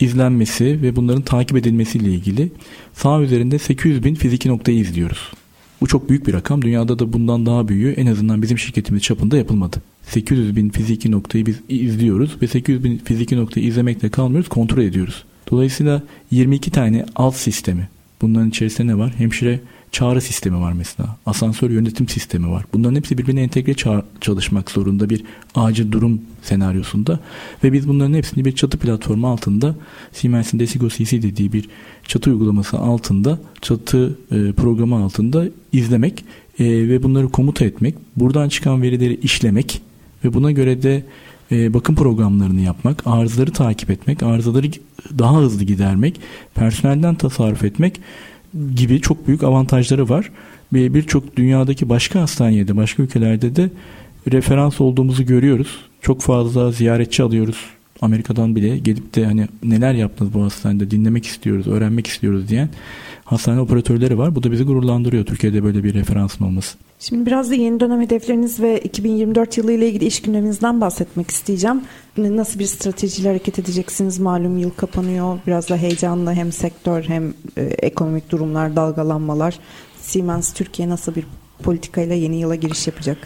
izlenmesi ve bunların takip edilmesiyle ilgili sağ üzerinde 800 bin fiziki noktayı izliyoruz. Bu çok büyük bir rakam. Dünyada da bundan daha büyüğü en azından bizim şirketimiz çapında yapılmadı. 800 bin fiziki noktayı biz izliyoruz ve 800 bin fiziki noktayı izlemekle kalmıyoruz, kontrol ediyoruz. Dolayısıyla 22 tane alt sistemi. Bunların içerisinde ne var? Hemşire çağrı sistemi var mesela. Asansör yönetim sistemi var. Bunların hepsi birbirine entegre çalışmak zorunda bir acil durum senaryosunda. Ve biz bunların hepsini bir çatı platformu altında Siemens'in Desigo CC dediği bir çatı uygulaması altında, çatı e, programı altında izlemek e, ve bunları komuta etmek, buradan çıkan verileri işlemek ve buna göre de e, bakım programlarını yapmak, arızaları takip etmek, arızaları daha hızlı gidermek, personelden tasarruf etmek gibi çok büyük avantajları var. Ve birçok dünyadaki başka hastanede, başka ülkelerde de referans olduğumuzu görüyoruz. Çok fazla ziyaretçi alıyoruz. Amerika'dan bile gelip de hani neler yaptınız bu hastanede dinlemek istiyoruz, öğrenmek istiyoruz diyen hastane operatörleri var. Bu da bizi gururlandırıyor Türkiye'de böyle bir referansın olması. Şimdi biraz da yeni dönem hedefleriniz ve 2024 yılı ile ilgili iş günlerinizden bahsetmek isteyeceğim. Nasıl bir stratejiyle hareket edeceksiniz? Malum yıl kapanıyor. Biraz da heyecanlı hem sektör hem e, ekonomik durumlar, dalgalanmalar. Siemens Türkiye nasıl bir politikayla yeni yıla giriş yapacak?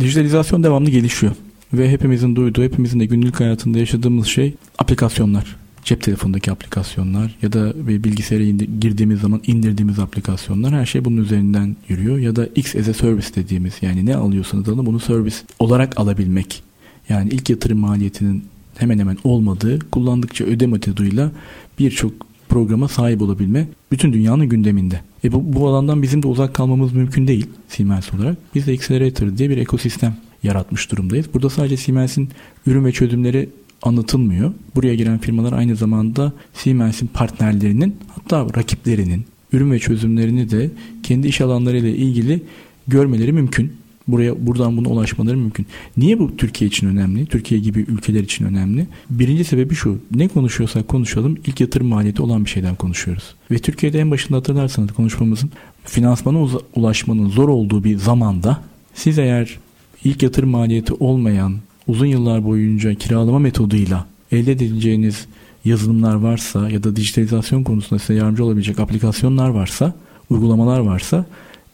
Dijitalizasyon devamlı gelişiyor. Ve hepimizin duyduğu, hepimizin de günlük hayatında yaşadığımız şey aplikasyonlar cep telefonundaki aplikasyonlar ya da bilgisayara girdiğimiz zaman indirdiğimiz aplikasyonlar her şey bunun üzerinden yürüyor. Ya da X as a service dediğimiz yani ne alıyorsanız alın bunu servis olarak alabilmek. Yani ilk yatırım maliyetinin hemen hemen olmadığı kullandıkça öde metoduyla birçok programa sahip olabilme bütün dünyanın gündeminde. E bu, bu alandan bizim de uzak kalmamız mümkün değil Siemens olarak. Biz de Accelerator diye bir ekosistem yaratmış durumdayız. Burada sadece Siemens'in ürün ve çözümleri anlatılmıyor. Buraya giren firmalar aynı zamanda Siemens'in partnerlerinin hatta rakiplerinin ürün ve çözümlerini de kendi iş alanlarıyla ilgili görmeleri mümkün. Buraya buradan buna ulaşmaları mümkün. Niye bu Türkiye için önemli? Türkiye gibi ülkeler için önemli. Birinci sebebi şu. Ne konuşuyorsak konuşalım ilk yatırım maliyeti olan bir şeyden konuşuyoruz. Ve Türkiye'de en başında hatırlarsanız konuşmamızın finansmana ulaşmanın zor olduğu bir zamanda siz eğer ilk yatırım maliyeti olmayan uzun yıllar boyunca kiralama metoduyla elde edileceğiniz yazılımlar varsa ya da dijitalizasyon konusunda size yardımcı olabilecek aplikasyonlar varsa, uygulamalar varsa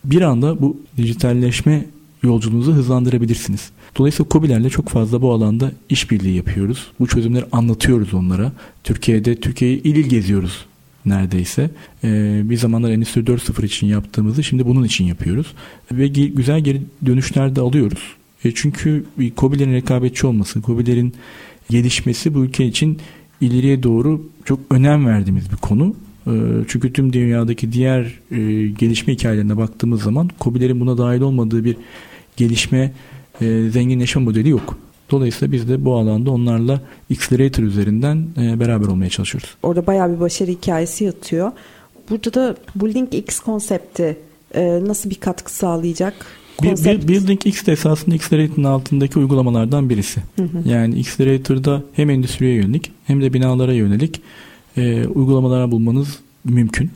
bir anda bu dijitalleşme yolculuğunuzu hızlandırabilirsiniz. Dolayısıyla COBİ'lerle çok fazla bu alanda işbirliği yapıyoruz. Bu çözümleri anlatıyoruz onlara. Türkiye'de Türkiye'yi il il geziyoruz neredeyse. Ee, bir zamanlar Endüstri 4.0 için yaptığımızı şimdi bunun için yapıyoruz. Ve güzel geri dönüşler de alıyoruz. E çünkü COBİ'lerin rekabetçi olması, COBİ'lerin gelişmesi bu ülke için ileriye doğru çok önem verdiğimiz bir konu. E, çünkü tüm dünyadaki diğer e, gelişme hikayelerine baktığımız zaman COBİ'lerin buna dahil olmadığı bir gelişme, e, zenginleşme modeli yok. Dolayısıyla biz de bu alanda onlarla Accelerator üzerinden beraber olmaya çalışıyoruz. Orada bayağı bir başarı hikayesi yatıyor. Burada da Building X konsepti nasıl bir katkı sağlayacak? Konsept. Building X de esasında Accelerator'ın altındaki uygulamalardan birisi. Hı hı. Yani Accelerator'da hem endüstriye yönelik hem de binalara yönelik e, uygulamalara bulmanız mümkün.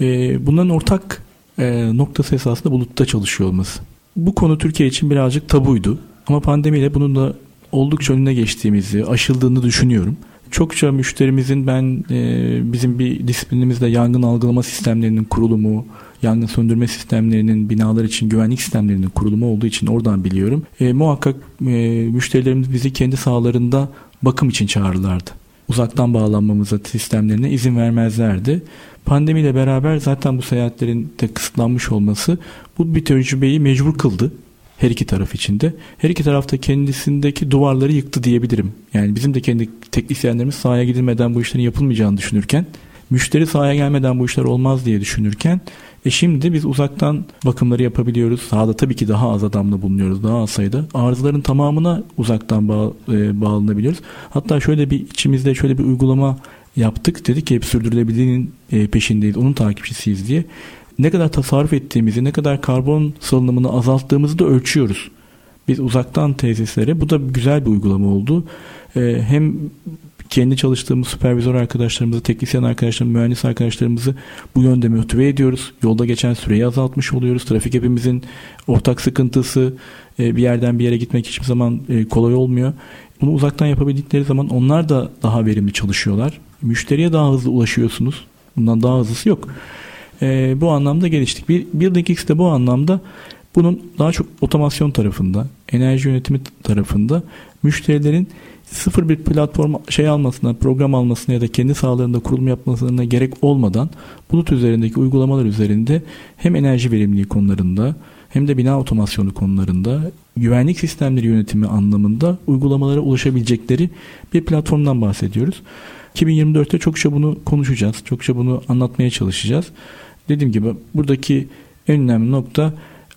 E, bunların ortak e, noktası esasında bulutta çalışıyor olması. Bu konu Türkiye için birazcık tabuydu. Ama pandemiyle bunun da oldukça önüne geçtiğimizi, aşıldığını düşünüyorum. Çokça müşterimizin ben e, bizim bir disiplinimizde yangın algılama sistemlerinin kurulumu, yangın söndürme sistemlerinin binalar için güvenlik sistemlerinin kurulumu olduğu için oradan biliyorum. E, muhakkak e, müşterilerimiz bizi kendi sahalarında bakım için çağırırlardı. Uzaktan bağlanmamıza sistemlerine izin vermezlerdi. Pandemiyle beraber zaten bu seyahatlerin de kısıtlanmış olması bu bir tecrübeyi mecbur kıldı her iki taraf içinde. Her iki tarafta kendisindeki duvarları yıktı diyebilirim. Yani bizim de kendi teknisyenlerimiz sahaya gidilmeden bu işlerin yapılmayacağını düşünürken, müşteri sahaya gelmeden bu işler olmaz diye düşünürken e şimdi biz uzaktan bakımları yapabiliyoruz. Sahada tabii ki daha az adamla bulunuyoruz. Daha az sayıda. Arızaların tamamına uzaktan bağ, e, bağlanabiliyoruz. Hatta şöyle bir içimizde şöyle bir uygulama yaptık. Dedik ki hep sürdürülebilirliğin e, peşindeyiz. Onun takipçisiyiz diye. Ne kadar tasarruf ettiğimizi, ne kadar karbon salınımını azalttığımızı da ölçüyoruz. Biz uzaktan tesislere bu da güzel bir uygulama oldu. Ee, hem kendi çalıştığımız süpervizör arkadaşlarımızı, teknisyen arkadaşlarımızı, mühendis arkadaşlarımızı bu yönde motive ediyoruz. Yolda geçen süreyi azaltmış oluyoruz. Trafik hepimizin ortak sıkıntısı. E, bir yerden bir yere gitmek hiçbir zaman e, kolay olmuyor. Bunu uzaktan yapabildikleri zaman onlar da daha verimli çalışıyorlar. Müşteriye daha hızlı ulaşıyorsunuz. Bundan daha hızlısı yok. E, bu anlamda geliştik. Bir, bir X de bu anlamda bunun daha çok otomasyon tarafında, enerji yönetimi tarafında müşterilerin sıfır bir platform şey almasına, program almasına ya da kendi sahalarında kurulum yapmasına gerek olmadan bulut üzerindeki uygulamalar üzerinde hem enerji verimliliği konularında hem de bina otomasyonu konularında güvenlik sistemleri yönetimi anlamında uygulamalara ulaşabilecekleri bir platformdan bahsediyoruz. 2024'te çokça bunu konuşacağız. Çokça bunu anlatmaya çalışacağız. Dediğim gibi buradaki en önemli nokta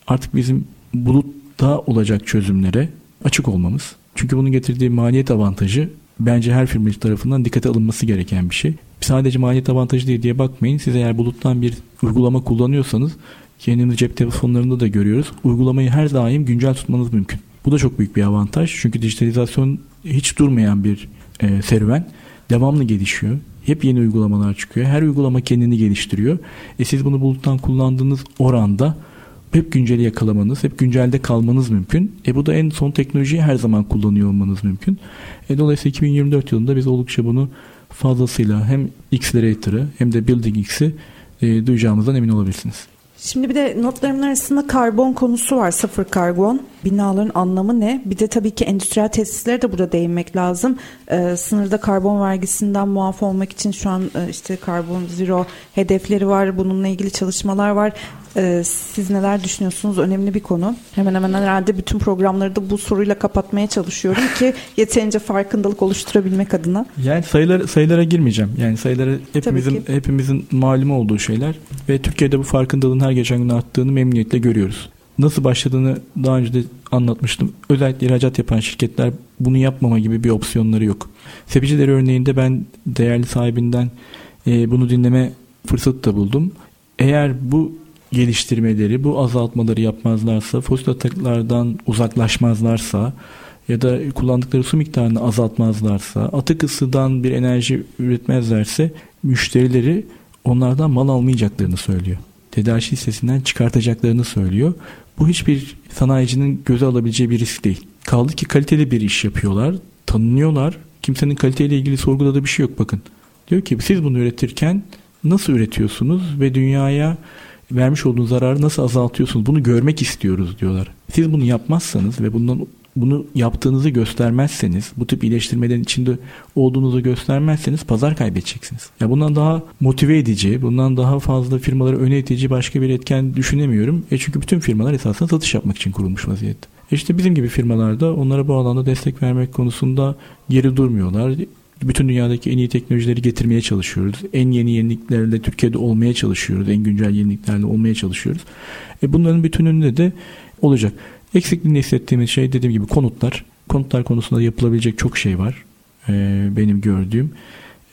artık bizim bulutta olacak çözümlere açık olmamız. Çünkü bunun getirdiği maliyet avantajı bence her firma tarafından dikkate alınması gereken bir şey. Sadece maliyet avantajı diye diye bakmayın. Siz eğer buluttan bir uygulama kullanıyorsanız kendimiz cep telefonlarında da görüyoruz. Uygulamayı her daim güncel tutmanız mümkün. Bu da çok büyük bir avantaj. Çünkü dijitalizasyon hiç durmayan bir e, serüven. Devamlı gelişiyor. Hep yeni uygulamalar çıkıyor. Her uygulama kendini geliştiriyor. E siz bunu buluttan kullandığınız oranda hep günceli yakalamanız, hep güncelde kalmanız mümkün. E bu da en son teknolojiyi her zaman kullanıyor olmanız mümkün. E dolayısıyla 2024 yılında biz oldukça bunu fazlasıyla hem Accelerator'ı hem de Building X'i e, duyacağımızdan emin olabilirsiniz. Şimdi bir de notlarımın arasında karbon konusu var. Sıfır karbon. Binaların anlamı ne? Bir de tabii ki endüstriyel tesislere de burada değinmek lazım. Ee, sınırda karbon vergisinden muaf olmak için şu an e, işte karbon zero hedefleri var. Bununla ilgili çalışmalar var. Ee, siz neler düşünüyorsunuz? Önemli bir konu. Hemen hemen herhalde bütün programları da bu soruyla kapatmaya çalışıyorum ki *laughs* yeterince farkındalık oluşturabilmek adına. Yani sayılar sayılara girmeyeceğim. Yani sayıları hepimizin hepimizin malumu olduğu şeyler ve Türkiye'de bu farkındalığın her geçen gün arttığını memnuniyetle görüyoruz. Nasıl başladığını daha önce de anlatmıştım. Özellikle ihracat yapan şirketler bunu yapmama gibi bir opsiyonları yok. Sepiciler örneğinde ben değerli sahibinden e, bunu dinleme fırsatı da buldum. Eğer bu geliştirmeleri, bu azaltmaları yapmazlarsa, fosil atıklardan uzaklaşmazlarsa ya da kullandıkları su miktarını azaltmazlarsa, atık ısıdan bir enerji üretmezlerse müşterileri onlardan mal almayacaklarını söylüyor. Tedarik listesinden çıkartacaklarını söylüyor. Bu hiçbir sanayicinin göze alabileceği bir risk değil. Kaldı ki kaliteli bir iş yapıyorlar, tanınıyorlar. Kimsenin kaliteyle ilgili sorguladığı bir şey yok bakın. Diyor ki siz bunu üretirken nasıl üretiyorsunuz ve dünyaya vermiş olduğunuz zararı nasıl azaltıyorsunuz? Bunu görmek istiyoruz diyorlar. Siz bunu yapmazsanız ve bundan bunu yaptığınızı göstermezseniz, bu tip iyileştirmelerin içinde olduğunuzu göstermezseniz pazar kaybedeceksiniz. Ya bundan daha motive edici, bundan daha fazla firmaları öne itici başka bir etken düşünemiyorum. E çünkü bütün firmalar esasında satış yapmak için kurulmuş vaziyette. E işte bizim gibi firmalarda onlara bu alanda destek vermek konusunda geri durmuyorlar bütün dünyadaki en iyi teknolojileri getirmeye çalışıyoruz. En yeni yeniliklerle Türkiye'de olmaya çalışıyoruz. En güncel yeniliklerle olmaya çalışıyoruz. E bunların bütününde de olacak. Eksikliğini hissettiğimiz şey dediğim gibi konutlar. Konutlar konusunda yapılabilecek çok şey var. E, benim gördüğüm.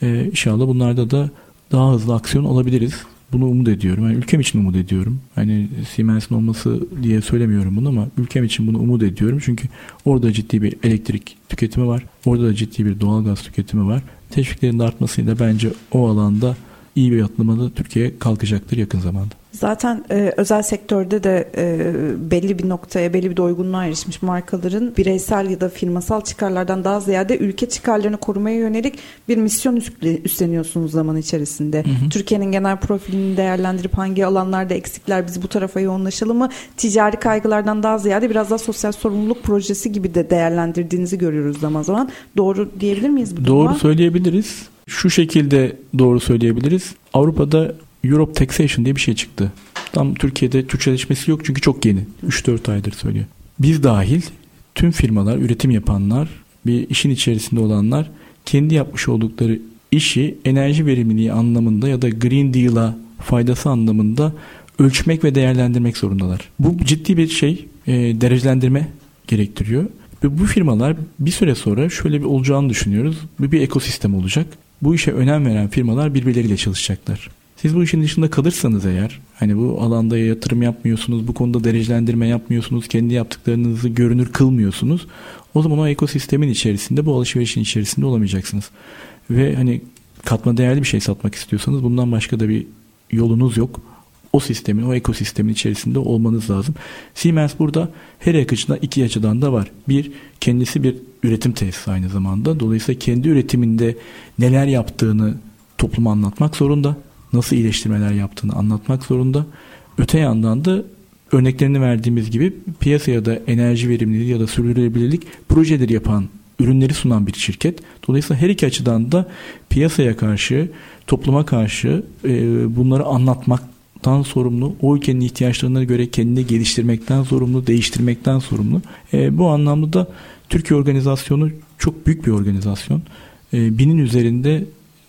E, inşallah bunlarda da daha hızlı aksiyon alabiliriz. Bunu umut ediyorum. Yani ülkem için umut ediyorum. Hani Siemens'in olması diye söylemiyorum bunu ama ülkem için bunu umut ediyorum. Çünkü orada ciddi bir elektrik tüketimi var. Orada da ciddi bir doğal gaz tüketimi var. Teşviklerin artmasıyla bence o alanda iyi bir atlamada Türkiye kalkacaktır yakın zamanda. Zaten e, özel sektörde de e, belli bir noktaya, belli bir doygunluğa erişmiş markaların bireysel ya da firmasal çıkarlardan daha ziyade ülke çıkarlarını korumaya yönelik bir misyon üstleniyorsunuz zaman içerisinde. Türkiye'nin genel profilini değerlendirip hangi alanlarda eksikler biz bu tarafa yoğunlaşalım mı? Ticari kaygılardan daha ziyade biraz daha sosyal sorumluluk projesi gibi de değerlendirdiğinizi görüyoruz zaman zaman. Doğru diyebilir miyiz bu Doğru duruma? söyleyebiliriz. Şu şekilde doğru söyleyebiliriz. Avrupa'da Europe Taxation diye bir şey çıktı. Tam Türkiye'de Türkçeleşmesi yok çünkü çok yeni. 3-4 aydır söylüyor. Biz dahil tüm firmalar, üretim yapanlar, bir işin içerisinde olanlar kendi yapmış oldukları işi enerji verimliliği anlamında ya da Green Deal'a faydası anlamında ölçmek ve değerlendirmek zorundalar. Bu ciddi bir şey, e, derecelendirme gerektiriyor. Ve bu firmalar bir süre sonra şöyle bir olacağını düşünüyoruz. Bu bir ekosistem olacak. Bu işe önem veren firmalar birbirleriyle çalışacaklar. Siz bu işin dışında kalırsanız eğer hani bu alanda yatırım yapmıyorsunuz, bu konuda derecelendirme yapmıyorsunuz, kendi yaptıklarınızı görünür kılmıyorsunuz. O zaman o ekosistemin içerisinde, bu alışverişin içerisinde olamayacaksınız. Ve hani katma değerli bir şey satmak istiyorsanız bundan başka da bir yolunuz yok. O sistemin, o ekosistemin içerisinde olmanız lazım. Siemens burada her açıdan iki açıdan da var. Bir, kendisi bir üretim tesisi aynı zamanda. Dolayısıyla kendi üretiminde neler yaptığını topluma anlatmak zorunda. Nasıl iyileştirmeler yaptığını anlatmak zorunda. Öte yandan da örneklerini verdiğimiz gibi piyasaya da enerji verimliliği ya da sürdürülebilirlik projeleri yapan ürünleri sunan bir şirket. Dolayısıyla her iki açıdan da piyasaya karşı, topluma karşı e, bunları anlatmaktan sorumlu, o ülkenin ihtiyaçlarına göre kendini geliştirmekten sorumlu, değiştirmekten sorumlu. E, bu anlamda da Türkiye organizasyonu çok büyük bir organizasyon. E, binin üzerinde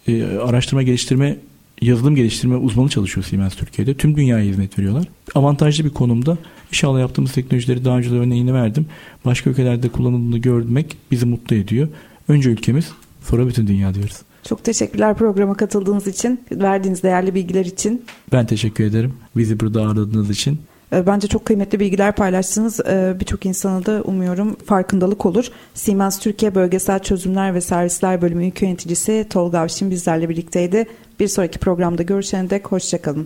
e, araştırma geliştirme yazılım geliştirme uzmanı çalışıyor Siemens Türkiye'de. Tüm dünyaya hizmet veriyorlar. Avantajlı bir konumda. İnşallah yaptığımız teknolojileri daha önce de örneğini verdim. Başka ülkelerde kullanıldığını görmek bizi mutlu ediyor. Önce ülkemiz sonra bütün dünya diyoruz. Çok teşekkürler programa katıldığınız için, verdiğiniz değerli bilgiler için. Ben teşekkür ederim. Bizi burada ağırladığınız için. Ee, bence çok kıymetli bilgiler paylaştınız. Ee, birçok insana da umuyorum farkındalık olur. Siemens Türkiye Bölgesel Çözümler ve Servisler Bölümü yöneticisi Tolga Avşin bizlerle birlikteydi. Bir sonraki programda görüşene dek hoşçakalın.